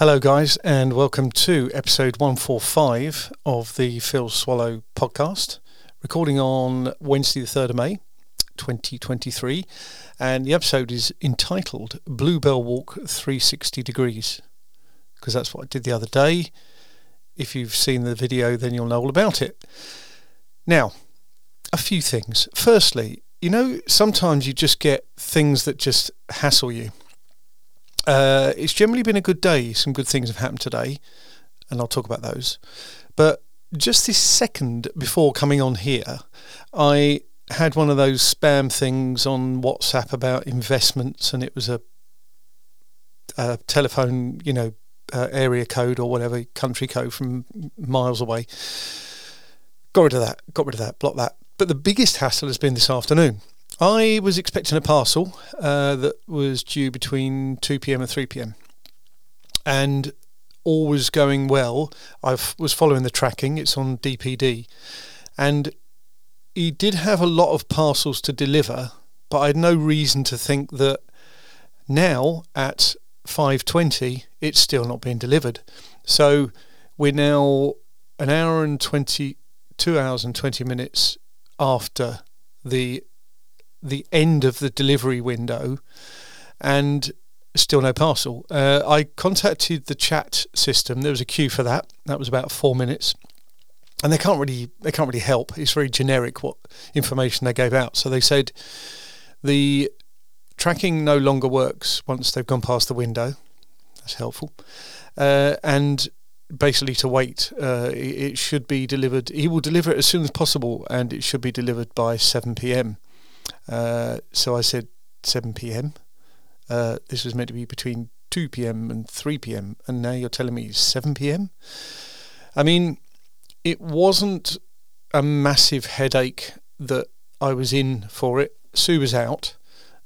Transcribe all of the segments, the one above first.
Hello, guys, and welcome to episode 145 of the Phil Swallow podcast, recording on Wednesday, the 3rd of May, 2023. And the episode is entitled Bluebell Walk 360 Degrees, because that's what I did the other day. If you've seen the video, then you'll know all about it. Now, a few things. Firstly, you know, sometimes you just get things that just hassle you uh, it's generally been a good day. Some good things have happened today, and I'll talk about those. But just this second before coming on here, I had one of those spam things on WhatsApp about investments, and it was a, a telephone, you know, uh, area code or whatever country code from miles away. Got rid of that. Got rid of that. Block that. But the biggest hassle has been this afternoon. I was expecting a parcel uh, that was due between 2 pm and 3 pm. And all was going well. I was following the tracking, it's on DPD. And he did have a lot of parcels to deliver, but I had no reason to think that now at 5:20 it's still not being delivered. So we're now an hour and 20 2 hours and 20 minutes after the the end of the delivery window and still no parcel. Uh, I contacted the chat system. There was a queue for that. That was about four minutes, and they can't really they can't really help. It's very generic what information they gave out. So they said the tracking no longer works once they've gone past the window. That's helpful, uh, and basically to wait. Uh, it should be delivered. He will deliver it as soon as possible, and it should be delivered by seven p.m. Uh, so I said 7 p.m. Uh, this was meant to be between 2 p.m. and 3 p.m. And now you're telling me 7 p.m. I mean, it wasn't a massive headache that I was in for it. Sue was out.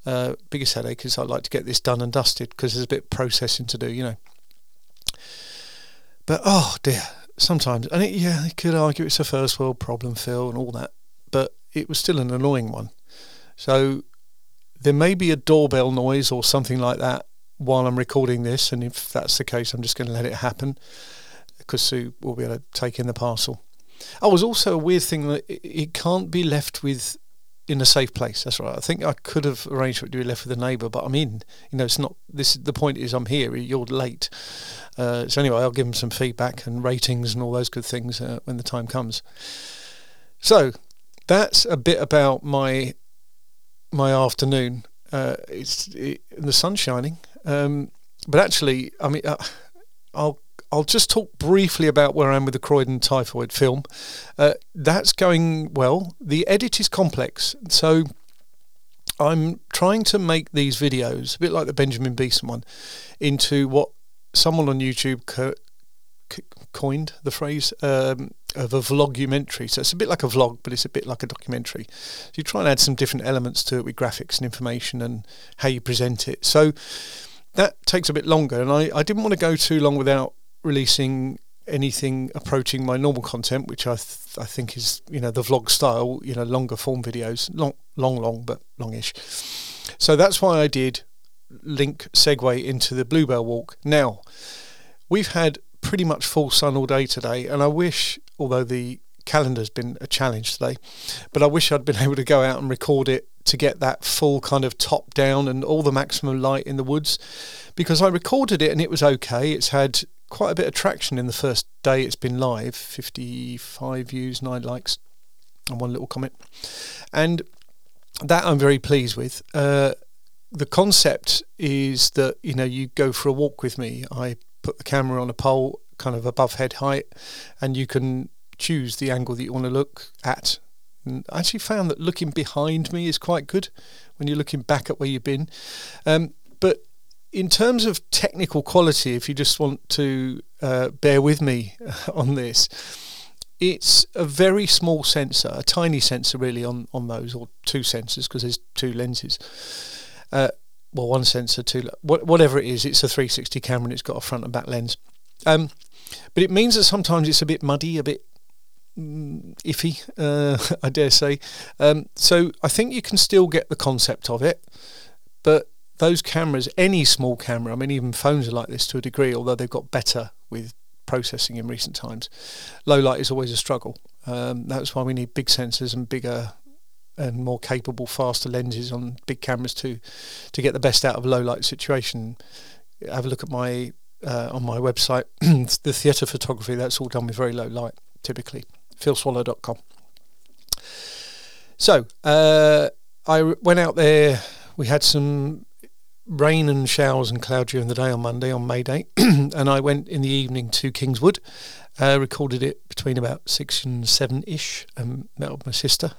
Uh, biggest headache is I'd like to get this done and dusted because there's a bit of processing to do, you know. But oh dear, sometimes, and it, yeah, I could argue it's a first world problem, Phil, and all that, but it was still an annoying one. So there may be a doorbell noise or something like that while I'm recording this, and if that's the case, I'm just going to let it happen because Sue will be able to take in the parcel. Oh, was also a weird thing that it can't be left with in a safe place. That's right. I think I could have arranged for it to be left with a neighbour, but I'm in. You know, it's not. This the point is I'm here. You're late. Uh, so anyway, I'll give them some feedback and ratings and all those good things uh, when the time comes. So that's a bit about my my afternoon. Uh, it's it, the sun's shining, um, but actually, I mean, uh, I'll I'll just talk briefly about where I am with the Croydon typhoid film. Uh, that's going well. The edit is complex, so I'm trying to make these videos a bit like the Benjamin Beeson one into what someone on YouTube co- co- coined the phrase um, of a vlogumentary. So it's a bit like a vlog, but it's a bit like a documentary. So you try and add some different elements to it with graphics and information and how you present it. So that takes a bit longer, and I, I didn't want to go too long without releasing anything approaching my normal content, which I th- I think is you know the vlog style, you know longer form videos, long long long but longish. So that's why I did link segue into the Bluebell Walk. Now we've had pretty much full sun all day today, and I wish, although the calendar's been a challenge today, but I wish I'd been able to go out and record it to get that full kind of top down and all the maximum light in the woods because I recorded it and it was okay. It's had quite a bit of traction in the first day it's been live 55 views, 9 likes, and one little comment. And that I'm very pleased with. Uh, the concept is that you know you go for a walk with me. I put the camera on a pole kind of above head height and you can choose the angle that you want to look at. And I actually found that looking behind me is quite good when you're looking back at where you've been. Um, but in terms of technical quality, if you just want to uh, bear with me on this, it's a very small sensor, a tiny sensor really on, on those, or two sensors because there's two lenses. Uh, well, one sensor, two, whatever it is, it's a 360 camera and it's got a front and back lens. Um, but it means that sometimes it's a bit muddy, a bit mm, iffy, uh, I dare say. Um, so I think you can still get the concept of it, but those cameras, any small camera, I mean, even phones are like this to a degree, although they've got better with processing in recent times. Low light is always a struggle. Um, that's why we need big sensors and bigger and more capable, faster lenses on big cameras to to get the best out of low light situation. Have a look at my uh, on my website, the theatre photography. That's all done with very low light, typically. philswallow.com. So uh, I went out there. We had some rain and showers and cloud during the day on Monday, on May Day, and I went in the evening to Kingswood. Uh, recorded it between about six and seven ish, and met with my sister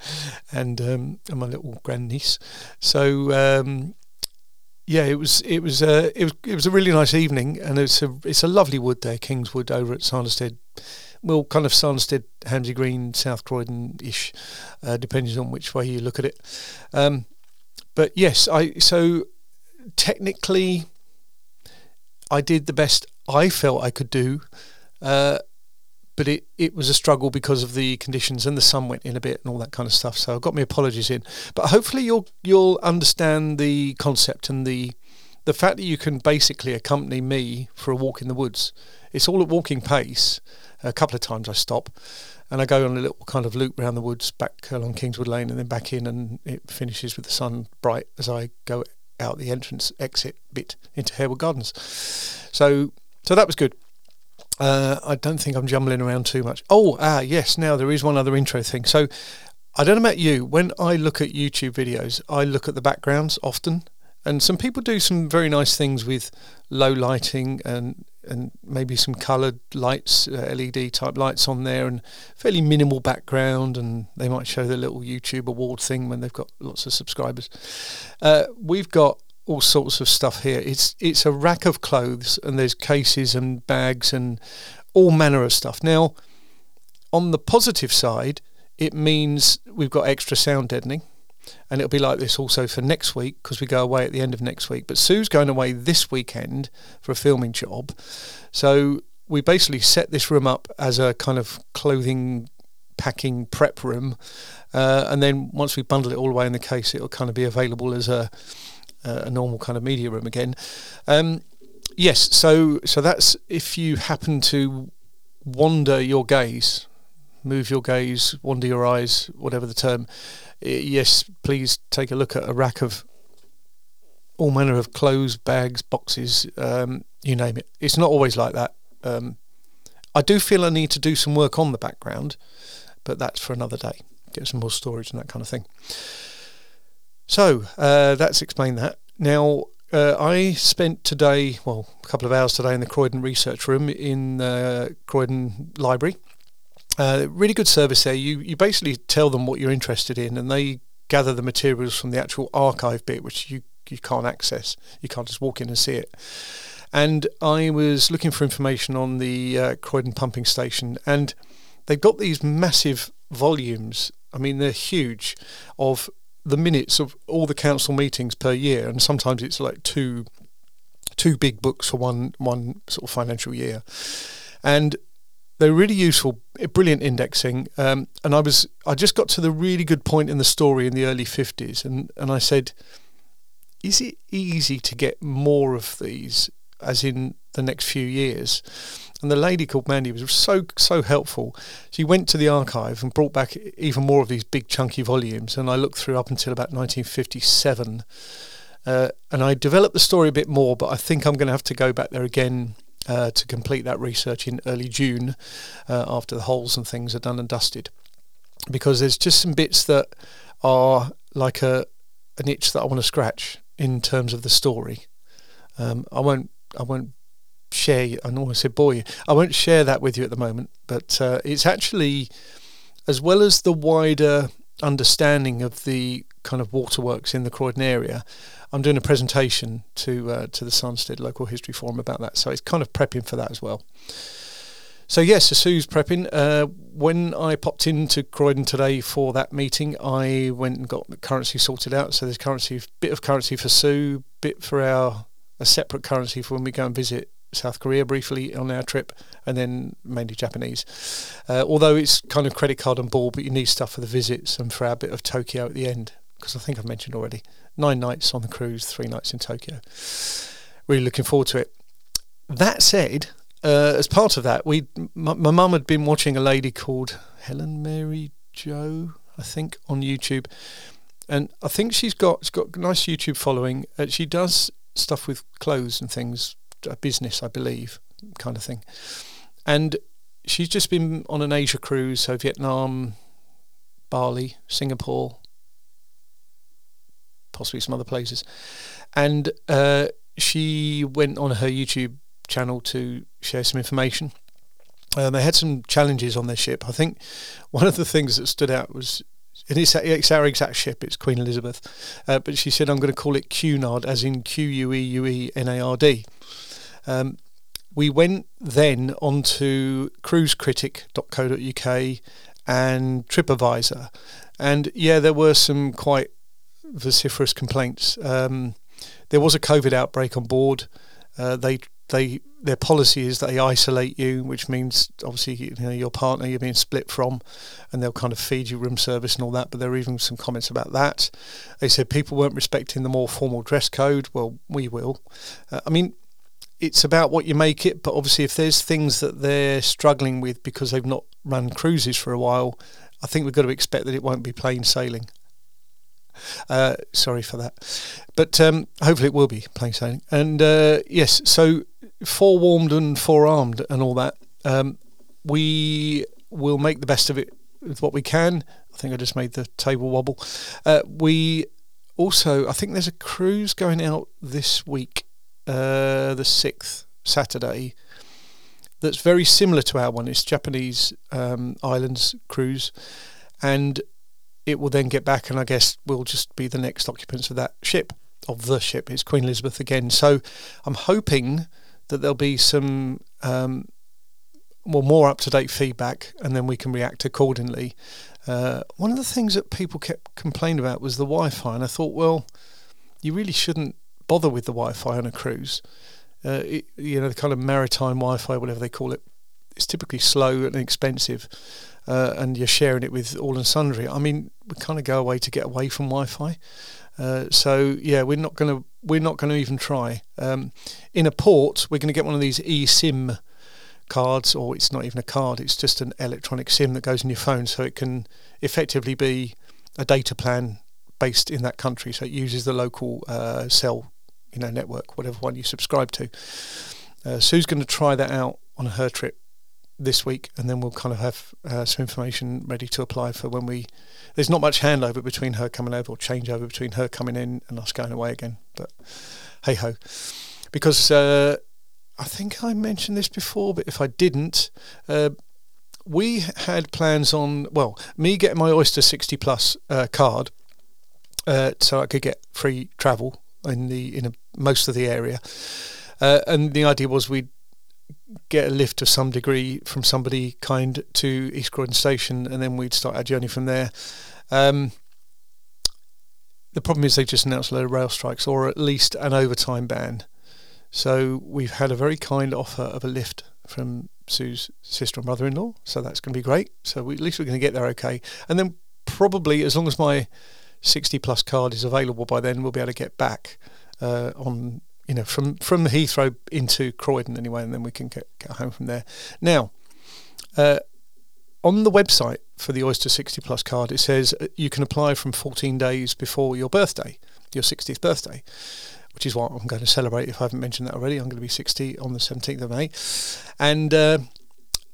and um, and my little grandniece. So um, yeah, it was it was uh, it was it was a really nice evening, and it's a it's a lovely wood there, Kingswood over at Sanderstead. Well, kind of Sanderstead, Hamsey Green, South Croydon ish, uh, depending on which way you look at it. Um, but yes, I so technically, I did the best I felt I could do. Uh, but it, it was a struggle because of the conditions and the sun went in a bit and all that kind of stuff. So I've got my apologies in. But hopefully you'll you'll understand the concept and the the fact that you can basically accompany me for a walk in the woods. It's all at walking pace. A couple of times I stop and I go on a little kind of loop around the woods back along Kingswood Lane and then back in and it finishes with the sun bright as I go out the entrance exit bit into Harewood Gardens. So so that was good. Uh, I don't think I'm jumbling around too much. Oh, ah, yes. Now there is one other intro thing. So I don't know about you. When I look at YouTube videos, I look at the backgrounds often, and some people do some very nice things with low lighting and and maybe some coloured lights, uh, LED type lights on there, and fairly minimal background. And they might show the little YouTube award thing when they've got lots of subscribers. Uh, we've got all sorts of stuff here. It's it's a rack of clothes, and there's cases and bags and all manner of stuff. Now, on the positive side, it means we've got extra sound deadening, and it'll be like this also for next week because we go away at the end of next week. But Sue's going away this weekend for a filming job, so we basically set this room up as a kind of clothing packing prep room, uh, and then once we bundle it all away in the case, it'll kind of be available as a a normal kind of media room again. Um, yes, so so that's if you happen to wander your gaze, move your gaze, wander your eyes, whatever the term. Yes, please take a look at a rack of all manner of clothes, bags, boxes, um, you name it. It's not always like that. Um, I do feel I need to do some work on the background, but that's for another day. Get some more storage and that kind of thing. So uh, that's explained that. Now, uh, I spent today, well, a couple of hours today in the Croydon Research Room in the Croydon Library. Uh, really good service there. You you basically tell them what you're interested in, and they gather the materials from the actual archive bit, which you you can't access. You can't just walk in and see it. And I was looking for information on the uh, Croydon pumping station, and they've got these massive volumes. I mean, they're huge of the minutes of all the council meetings per year, and sometimes it's like two two big books for one one sort of financial year, and they're really useful, brilliant indexing. Um, and I was I just got to the really good point in the story in the early fifties, and and I said, is it easy to get more of these, as in the next few years? And the lady called Mandy was so so helpful. She went to the archive and brought back even more of these big chunky volumes. And I looked through up until about 1957, uh, and I developed the story a bit more. But I think I'm going to have to go back there again uh, to complete that research in early June, uh, after the holes and things are done and dusted, because there's just some bits that are like a an itch that I want to scratch in terms of the story. Um, I won't I won't share. I know I said boy. I won't share that with you at the moment, but uh, it's actually as well as the wider understanding of the kind of waterworks in the Croydon area. I'm doing a presentation to uh, to the Sanderstead Local History Forum about that, so it's kind of prepping for that as well. So yes, so Sue's prepping. Uh, when I popped into Croydon today for that meeting, I went and got the currency sorted out. So there's currency, bit of currency for Sue, bit for our a separate currency for when we go and visit South Korea briefly on our trip, and then mainly Japanese. Uh, although it's kind of credit card and ball, but you need stuff for the visits and for our bit of Tokyo at the end, because I think I've mentioned already nine nights on the cruise, three nights in Tokyo. Really looking forward to it. That said, uh, as part of that, we my mum had been watching a lady called Helen Mary Joe, I think, on YouTube, and I think she's got she's got a nice YouTube following. Uh, she does stuff with clothes and things, a business, I believe, kind of thing, and she's just been on an Asia cruise, so Vietnam, Bali, Singapore, possibly some other places, and uh, she went on her YouTube channel to share some information. Um, they had some challenges on their ship. I think one of the things that stood out was and it's, it's our exact ship. It's Queen Elizabeth, uh, but she said I'm going to call it Cunard, as in Q U E U E N A R D. Um, we went then onto cruisecritic.co.uk and TripAdvisor, and yeah, there were some quite vociferous complaints. Um, there was a COVID outbreak on board. Uh, they they their policy is they isolate you, which means obviously you know your partner you're being split from, and they'll kind of feed you room service and all that. But there are even some comments about that. They said people weren't respecting the more formal dress code. Well, we will. Uh, I mean, it's about what you make it. But obviously, if there's things that they're struggling with because they've not run cruises for a while, I think we've got to expect that it won't be plain sailing. Uh, sorry for that, but um, hopefully it will be plain sailing. And uh, yes, so forewarned and forearmed and all that. Um, we will make the best of it with what we can. I think I just made the table wobble. Uh, we also, I think there's a cruise going out this week, uh, the sixth Saturday. That's very similar to our one. It's Japanese um, islands cruise, and it will then get back, and I guess we'll just be the next occupants of that ship, of the ship. It's Queen Elizabeth again. So I'm hoping that there'll be some um, well more up to date feedback, and then we can react accordingly. Uh, one of the things that people kept complaining about was the Wi-Fi, and I thought, well, you really shouldn't bother with the Wi-Fi on a cruise. Uh, it, you know, the kind of maritime Wi-Fi, whatever they call it, it's typically slow and expensive, uh, and you're sharing it with all and sundry. I mean, we kind of go away to get away from Wi-Fi. Uh, so yeah, we're not going to we're not going to even try. Um, in a port, we're going to get one of these eSIM cards, or it's not even a card; it's just an electronic SIM that goes in your phone, so it can effectively be a data plan based in that country. So it uses the local uh, cell, you know, network, whatever one you subscribe to. Uh, Sue's going to try that out on her trip this week, and then we'll kind of have uh, some information ready to apply for when we. There's not much handover between her coming over or changeover between her coming in and us going away again. But hey ho, because uh, I think I mentioned this before, but if I didn't, uh, we had plans on well, me getting my Oyster 60 Plus uh, card, uh, so I could get free travel in the in a, most of the area. Uh, and the idea was we'd get a lift of some degree from somebody kind to East Croydon Station, and then we'd start our journey from there. Um, the problem is they've just announced a load of rail strikes, or at least an overtime ban. So we've had a very kind offer of a lift from Sue's sister and brother-in-law, so that's going to be great. So we, at least we're going to get there okay, and then probably as long as my 60 plus card is available by then, we'll be able to get back uh, on you know, from from Heathrow into Croydon anyway, and then we can get, get home from there. Now, uh, on the website for the Oyster 60 Plus card, it says uh, you can apply from 14 days before your birthday, your 60th birthday, which is what I'm going to celebrate. If I haven't mentioned that already, I'm going to be 60 on the 17th of May, and uh,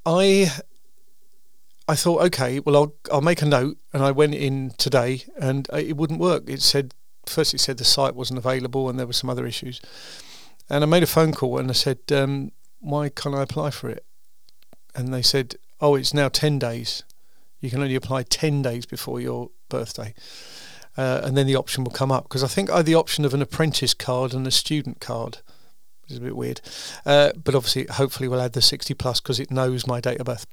I. I thought, okay, well, I'll I'll make a note, and I went in today, and uh, it wouldn't work. It said first it said the site wasn't available and there were some other issues. And I made a phone call and I said, um, why can't I apply for it? And they said, oh, it's now 10 days. You can only apply 10 days before your birthday. Uh, and then the option will come up because I think I had the option of an apprentice card and a student card, is a bit weird. Uh, but obviously, hopefully, we'll add the 60 plus because it knows my date of birth.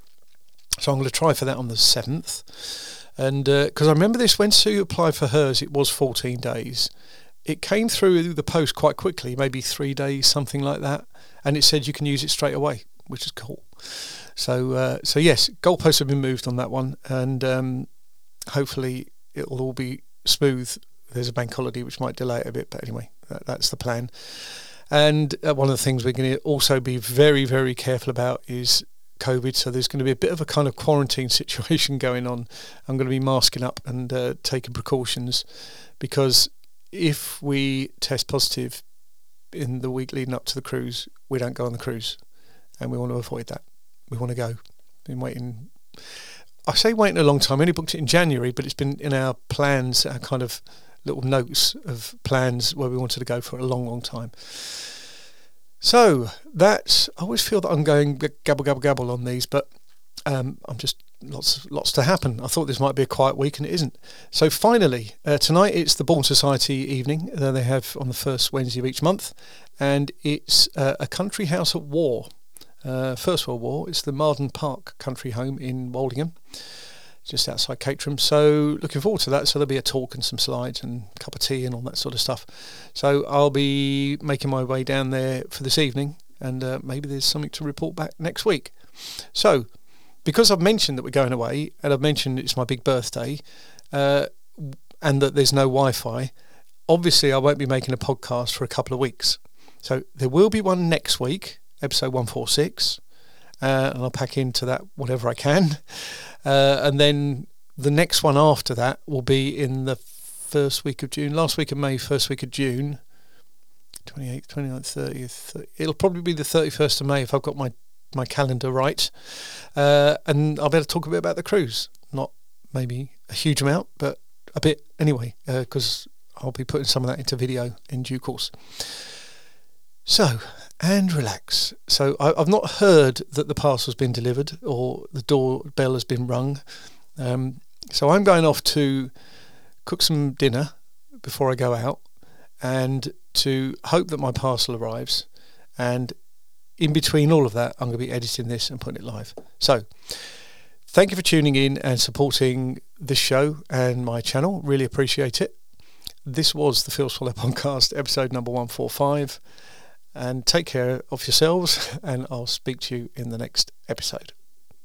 So I'm going to try for that on the 7th. And because uh, I remember this when Sue applied for hers, it was 14 days. It came through the post quite quickly, maybe three days, something like that. And it said you can use it straight away, which is cool. So, uh, so yes, goalposts have been moved on that one, and um, hopefully it'll all be smooth there's a bank holiday which might delay it a bit. But anyway, that, that's the plan. And uh, one of the things we're going to also be very, very careful about is COVID. So there's going to be a bit of a kind of quarantine situation going on. I'm going to be masking up and uh, taking precautions because if we test positive in the week leading up to the cruise, we don't go on the cruise, and we want to avoid that. We want to go. Been waiting. I say waiting a long time. I only booked it in January, but it's been in our plans, our kind of little notes of plans where we wanted to go for a long, long time. So that's. I always feel that I'm going gabble, gabble, gabble on these, but um, I'm just lots lots to happen. I thought this might be a quiet week, and it isn't. So finally, uh, tonight it's the Bourne Society evening that they have on the first Wednesday of each month, and it's uh, a country house at war. Uh, First World War. It's the Marden Park Country Home in Woldingham, just outside Caterham. So looking forward to that. So there'll be a talk and some slides and a cup of tea and all that sort of stuff. So I'll be making my way down there for this evening, and uh, maybe there's something to report back next week. So because I've mentioned that we're going away and I've mentioned it's my big birthday uh, and that there's no Wi Fi, obviously I won't be making a podcast for a couple of weeks. So there will be one next week, episode 146, uh, and I'll pack into that whatever I can. Uh, and then the next one after that will be in the first week of June, last week of May, first week of June. 28th, 29th, 30th. It'll probably be the 31st of May if I've got my my calendar right, uh, and I'll be able to talk a bit about the cruise. Not maybe a huge amount, but a bit anyway, because uh, I'll be putting some of that into video in due course. So, and relax. So, I, have not heard that the parcel's been delivered or the doorbell has been rung. Um, so, I'm going off to cook some dinner before I go out and to hope that my parcel arrives and in between all of that, I'm going to be editing this and putting it live. So, thank you for tuning in and supporting this show and my channel. Really appreciate it. This was the Phil Swallow podcast, episode number 145. And take care of yourselves, and I'll speak to you in the next episode.